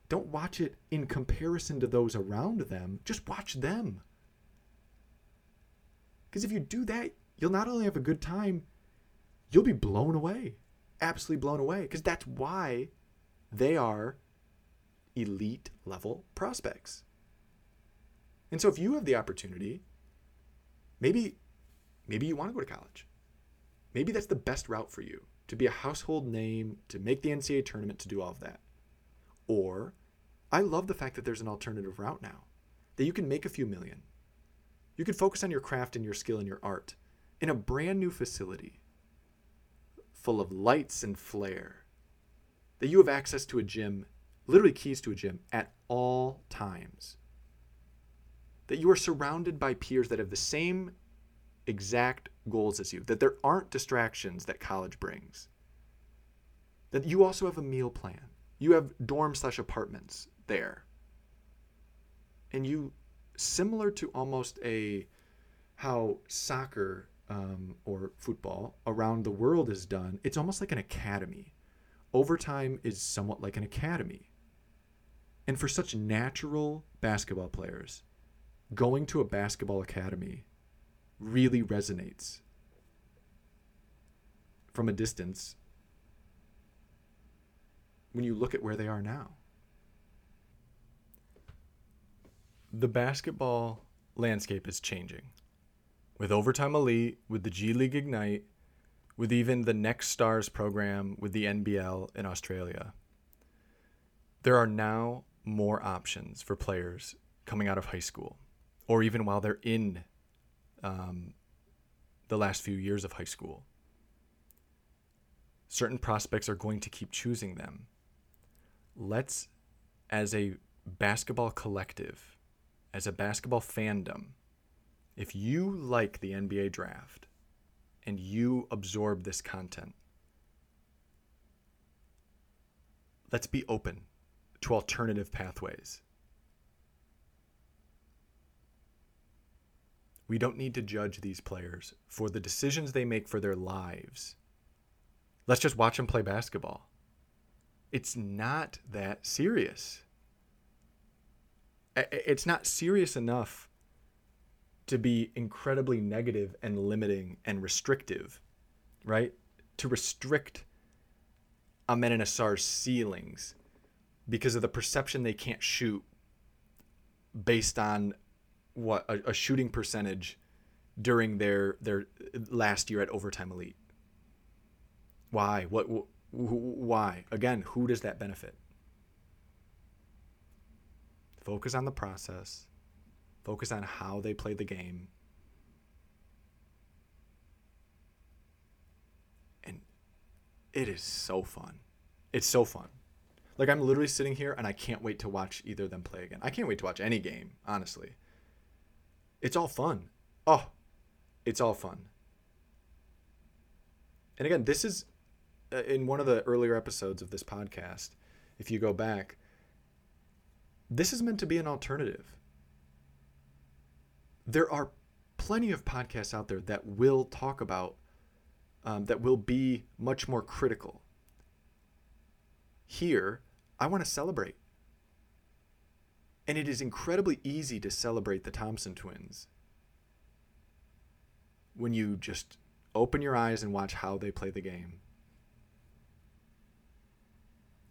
Don't watch it in comparison to those around them. Just watch them. Because if you do that, you'll not only have a good time, you'll be blown away. Absolutely blown away. Because that's why they are elite level prospects. And so if you have the opportunity, maybe maybe you want to go to college. Maybe that's the best route for you to be a household name, to make the NCAA tournament, to do all of that. Or I love the fact that there's an alternative route now, that you can make a few million. You can focus on your craft and your skill and your art in a brand new facility full of lights and flair, that you have access to a gym, literally keys to a gym at all times that you are surrounded by peers that have the same exact goals as you, that there aren't distractions that college brings, that you also have a meal plan, you have dorm slash apartments there, and you, similar to almost a how soccer um, or football around the world is done, it's almost like an academy. Overtime is somewhat like an academy. And for such natural basketball players, going to a basketball academy really resonates from a distance when you look at where they are now. The basketball landscape is changing. With Overtime Elite, with the G League Ignite, with even the Next Stars program with the NBL in Australia. There are now more options for players coming out of high school or even while they're in um, the last few years of high school. Certain prospects are going to keep choosing them. Let's, as a basketball collective, as a basketball fandom, if you like the NBA draft and you absorb this content, let's be open to alternative pathways. We don't need to judge these players for the decisions they make for their lives. Let's just watch them play basketball. It's not that serious. It's not serious enough to be incredibly negative and limiting and restrictive, right? to restrict Amen and Ausar's ceilings because of the perception they can't shoot based on what a, a shooting percentage during their their last year at overtime elite. Why? What? Wh- why? Again, who does that benefit? Focus on the process. Focus on how they play the game. And it is so fun. It's so fun. Like I'm literally sitting here and I can't wait to watch either of them play again. I can't wait to watch any game, honestly. It's all fun. Oh, it's all fun. And again, this is uh, in one of the earlier episodes of this podcast. If you go back, this is meant to be an alternative. There are plenty of podcasts out there that will talk about, um, that will be much more critical. Here, I want to celebrate. And it is incredibly easy to celebrate the Thompson twins when you just open your eyes and watch how they play the game.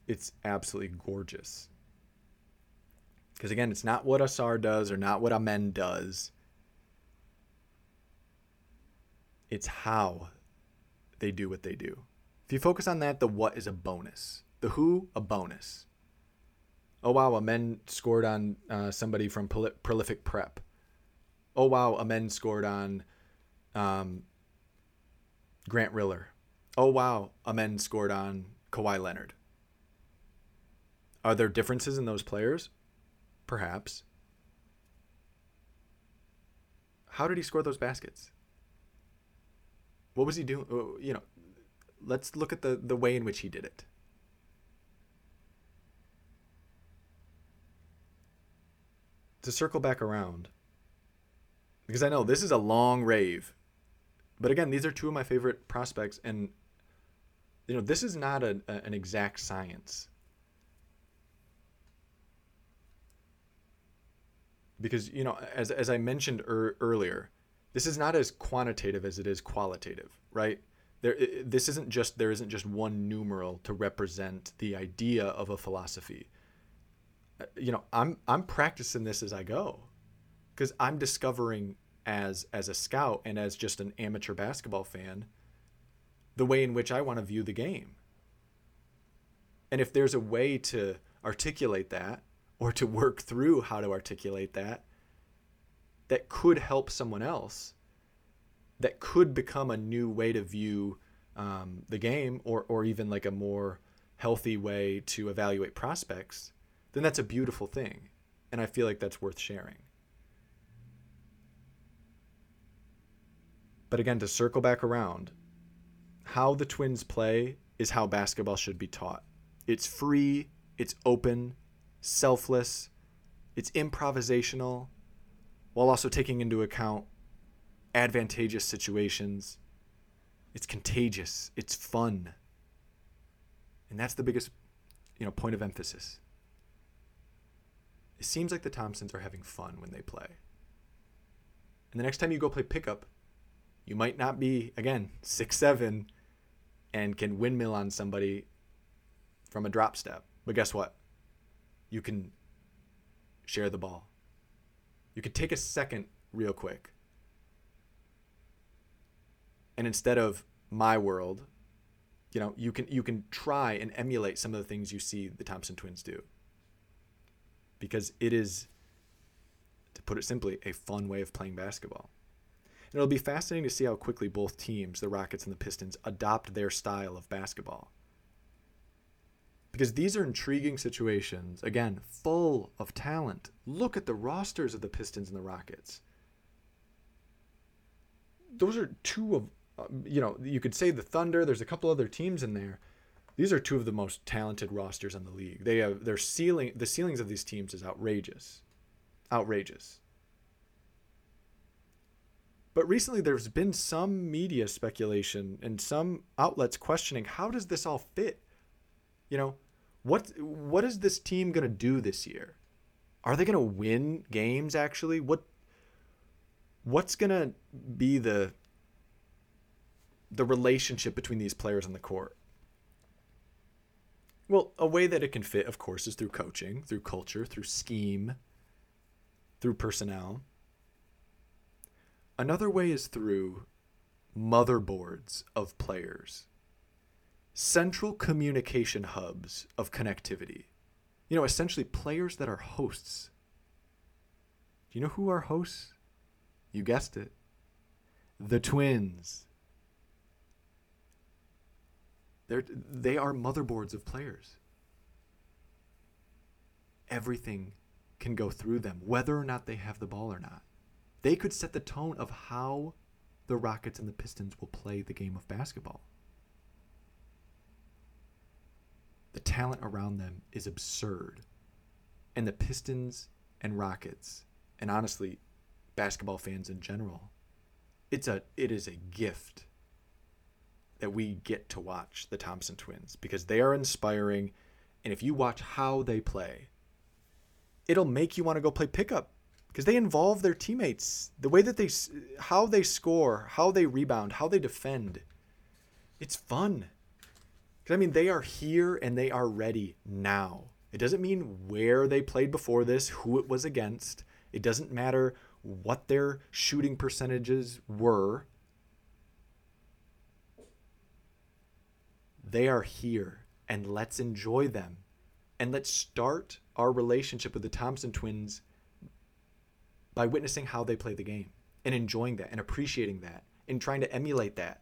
It's absolutely gorgeous. Because again, it's not what Ausar does or not what Amen does. It's how they do what they do. If you focus on that, the what is a bonus. The who, a bonus. Oh wow, a Amen scored on uh, somebody from Prol- Prolific Prep. Oh wow, a Amen scored on um, Grant Riller. Oh wow, a Amen scored on Kawhi Leonard. Are there differences in those players? Perhaps. How did he score those baskets? What was he doing? Uh, you know, let's look at the, the way in which he did it. To circle back around, because I know this is a long rave, but again, these are two of my favorite prospects, and you know, this is not a, a an exact science. because you know as, as i mentioned er, earlier this is not as quantitative as it is qualitative right there this isn't just there isn't just one numeral to represent the idea of a philosophy you know i'm i'm practicing this as i go. Because i'm discovering as as a scout and as just an amateur basketball fan the way in which i want to view the game. And if there's a way to articulate that or to work through how to articulate that that could help someone else that could become a new way to view um, the game or, or even like a more healthy way to evaluate prospects then that's a beautiful thing and i feel like that's worth sharing but again to circle back around how the twins play is how basketball should be taught it's free it's open selfless, it's improvisational, while also taking into account advantageous situations. It's contagious, it's fun. And that's the biggest, you know, point of emphasis. It seems like the Thompsons are having fun when they play. And the next time you go play pickup, you might not be again six seven and can windmill on somebody from a drop step. But guess what? you can share the ball. You can take a second real quick. And instead of my world, you know, you can you can try and emulate some of the things you see the Thompson twins do. Because it is to put it simply, a fun way of playing basketball. And it'll be fascinating to see how quickly both teams, the Rockets and the Pistons, adopt their style of basketball because these are intriguing situations. Again, full of talent. Look at the rosters of the Pistons and the Rockets. Those are two of, um, you know, you could say the Thunder. There's a couple other teams in there. These are two of the most talented rosters in the league. They have their ceiling. The ceilings of these teams is outrageous, outrageous. But recently, there's been some media speculation and some outlets questioning how does this all fit. You know, what what is this team to do this year? Are they to win games actually? What what's to be the the relationship between these players on the court? Well, a way that it can fit, of course, is through coaching, through culture, through scheme, through personnel. Another way is through motherboards of players, central communication hubs of connectivity. You know, essentially players that are hosts. Do you know who are hosts? You guessed it. The twins. They're, they are motherboards of players. Everything can go through them, whether or not they have the ball or not. They could set the tone of how the Rockets and the Pistons will play the game of basketball. The talent around them is absurd. And the Pistons and Rockets, and honestly, basketball fans in general, it's a it is a gift that we get to watch the Thompson twins because they are inspiring. And if you watch how they play, it'll make you want to go play pickup because they involve their teammates. The way that they, how they score, how they rebound, how they defend. It's fun. Because, I mean, they are here and they are ready now. It doesn't mean where they played before this, who it was against. It doesn't matter what their shooting percentages were. They are here and let's enjoy them. And let's start our relationship with the Thompson twins by witnessing how they play the game and enjoying that and appreciating that and trying to emulate that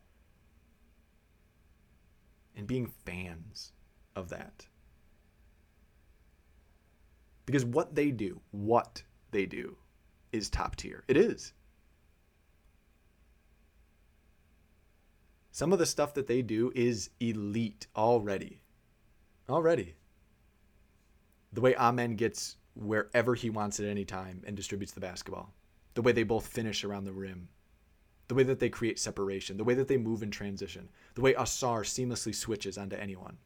and being fans of that. Because what they do, what they do, is top tier. It is. Some of the stuff that they do is elite already. Already. The way Amen gets wherever he wants at any time and distributes the basketball. The way they both finish around the rim. The way that they create separation. The way that they move in transition. The way Ausar seamlessly switches onto anyone.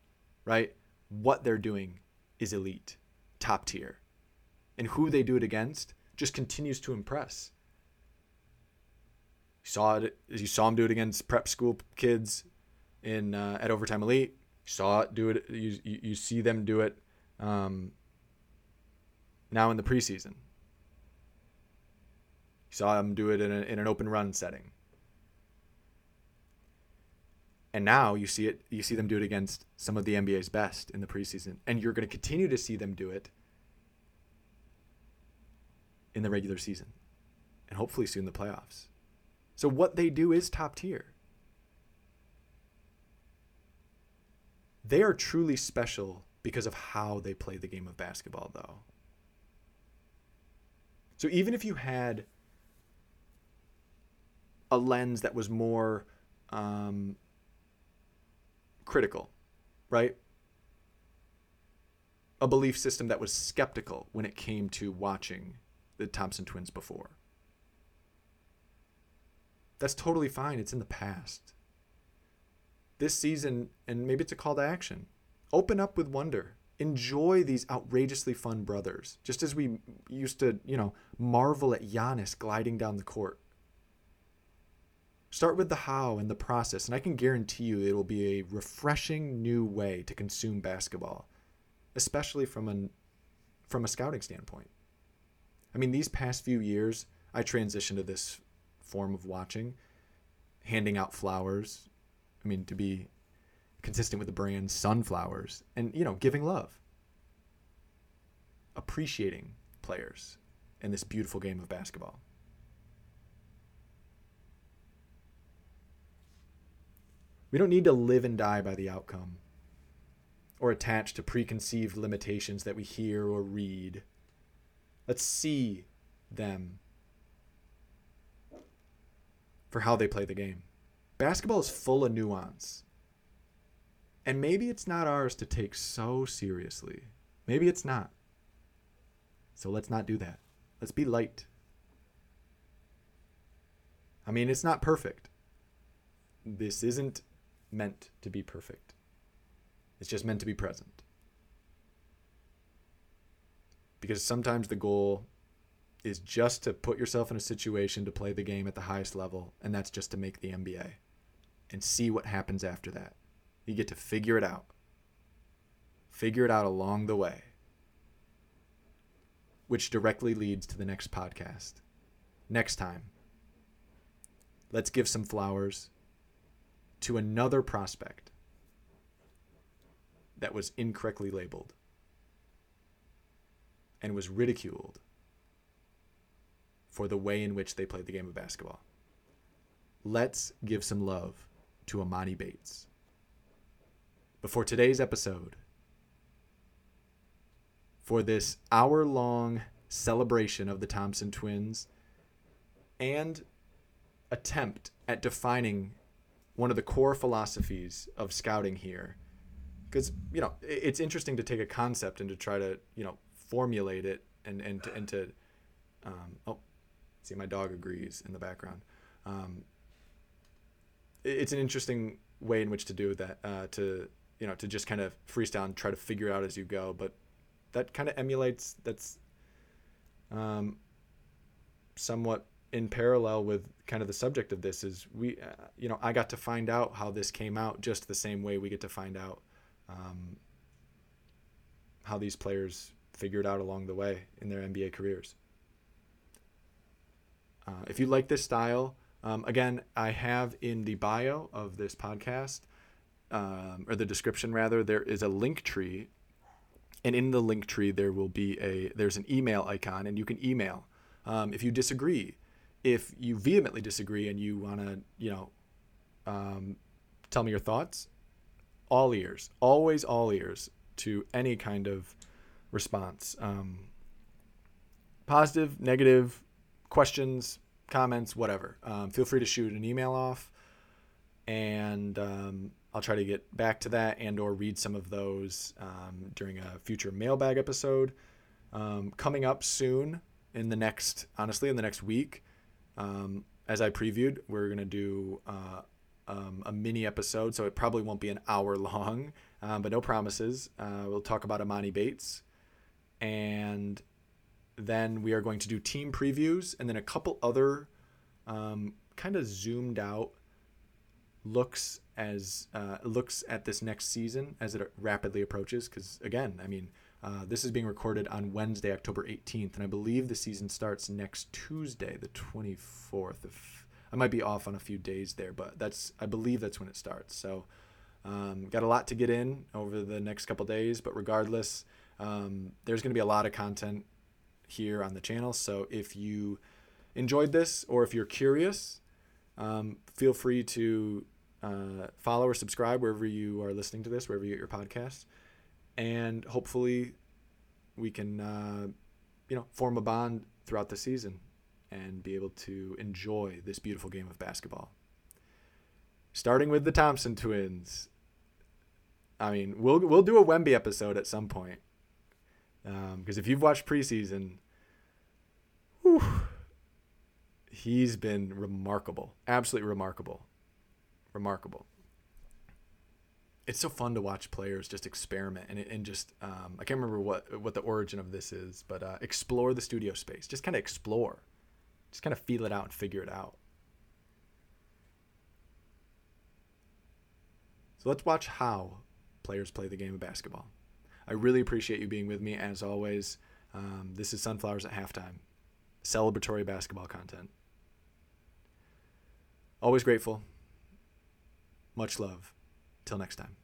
Right? What they're doing is elite. Top tier. And who they do it against just continues to impress. You saw it. You saw him do it against prep school kids in uh, at Overtime Elite. You saw it do it. You you, see them do it um, now in the preseason. You saw them do it in, a, in an open run setting. And now you see it. You see them do it against some of the NBA's best in the preseason, and you're going to continue to see them do it in the regular season, and hopefully soon the playoffs. So what they do is top tier. They are truly special because of how they play the game of basketball, though. So even if you had a lens that was more um, critical, right? A belief system that was skeptical when it came to watching the Thompson twins before. That's totally fine. It's in the past. This season, and maybe it's a call to action. Open up with wonder. Enjoy these outrageously fun brothers, just as we used to, you know, marvel at Giannis gliding down the court. Start with the how and the process, and I can guarantee you it will be a refreshing new way to consume basketball, especially from an from a scouting standpoint. I mean, these past few years, I transitioned to this form of watching, handing out flowers. I mean, to be consistent with the brand sunflowers and, you know, giving love, appreciating players in this beautiful game of basketball. We don't need to live and die by the outcome or attach to preconceived limitations that we hear or read. Let's see them for how they play the game. Basketball is full of nuance. And maybe it's not ours to take so seriously. Maybe it's not. So let's not do that. Let's be light. I mean, it's not perfect. This isn't meant to be perfect. It's just meant to be present. Because sometimes the goal is just to put yourself in a situation to play the game at the highest level, and that's just to make the NBA. and see what happens after that. You get to figure it out. Figure it out along the way, which directly leads to the next podcast. Next time, let's give some flowers to another prospect that was incorrectly labeled and was ridiculed for the way in which they played the game of basketball. Let's give some love to Emoni Bates. Before today's episode, for this hour long celebration of the Thompson twins and attempt at defining one of the core philosophies of scouting here because you know it's interesting to take a concept and to try to you know formulate it and and to, and to um, oh see my dog agrees in the background. Um, it's an interesting way in which to do that uh, to you know to just kind of freestyle and try to figure out as you go but that kind of emulates that's um, somewhat in parallel with kind of the subject of this is we uh, you know i got to find out how this came out just the same way we get to find out um, how these players figured out along the way in their nba careers uh, if you like this style um, again i have in the bio of this podcast um, or the description rather there is a link tree. And in the link tree there will be a there's an email icon and you can email. Um, if you disagree if you vehemently disagree and you want to you know um, tell me your thoughts all ears always all ears to any kind of response. Um, positive negative questions comments whatever um, feel free to shoot an email off and um, I'll try to get back to that and or read some of those um, during a future mailbag episode. Um, coming up soon in the next, honestly, in the next week, um, as I previewed, we're gonna do uh, um, a mini episode, so it probably won't be an hour long, but no promises. Uh, we'll talk about Emoni Bates, and then we are going to do team previews, and then a couple other um, kind of zoomed out looks as uh, looks at this next season as it rapidly approaches. Because again, I mean, uh, this is being recorded on Wednesday, October 18th, and I believe the season starts next Tuesday, the 24th. If I might be off on a few days there, but that's I believe that's when it starts. So um, got a lot to get in over the next couple days, but regardless, um, there's going to be a lot of content here on the channel. So if you enjoyed this or if you're curious, um, feel free to uh, follow or subscribe wherever you are listening to this, wherever you get your podcasts, and hopefully we can, uh, you know, form a bond throughout the season and be able to enjoy this beautiful game of basketball. Starting with the Thompson twins. I mean, we'll we'll do a Wemby episode at some point, because um, if you've watched preseason, whew, he's been remarkable, absolutely remarkable, remarkable. It's so fun to watch players just experiment and and just um, I can't remember what what the origin of this is, but uh, explore the studio space. Just kind of explore, just kind of feel it out and figure it out. So let's watch how players play the game of basketball. I really appreciate you being with me as always. Um, this is Sunflowers at Halftime, celebratory basketball content. Always grateful. Much love. Till next time.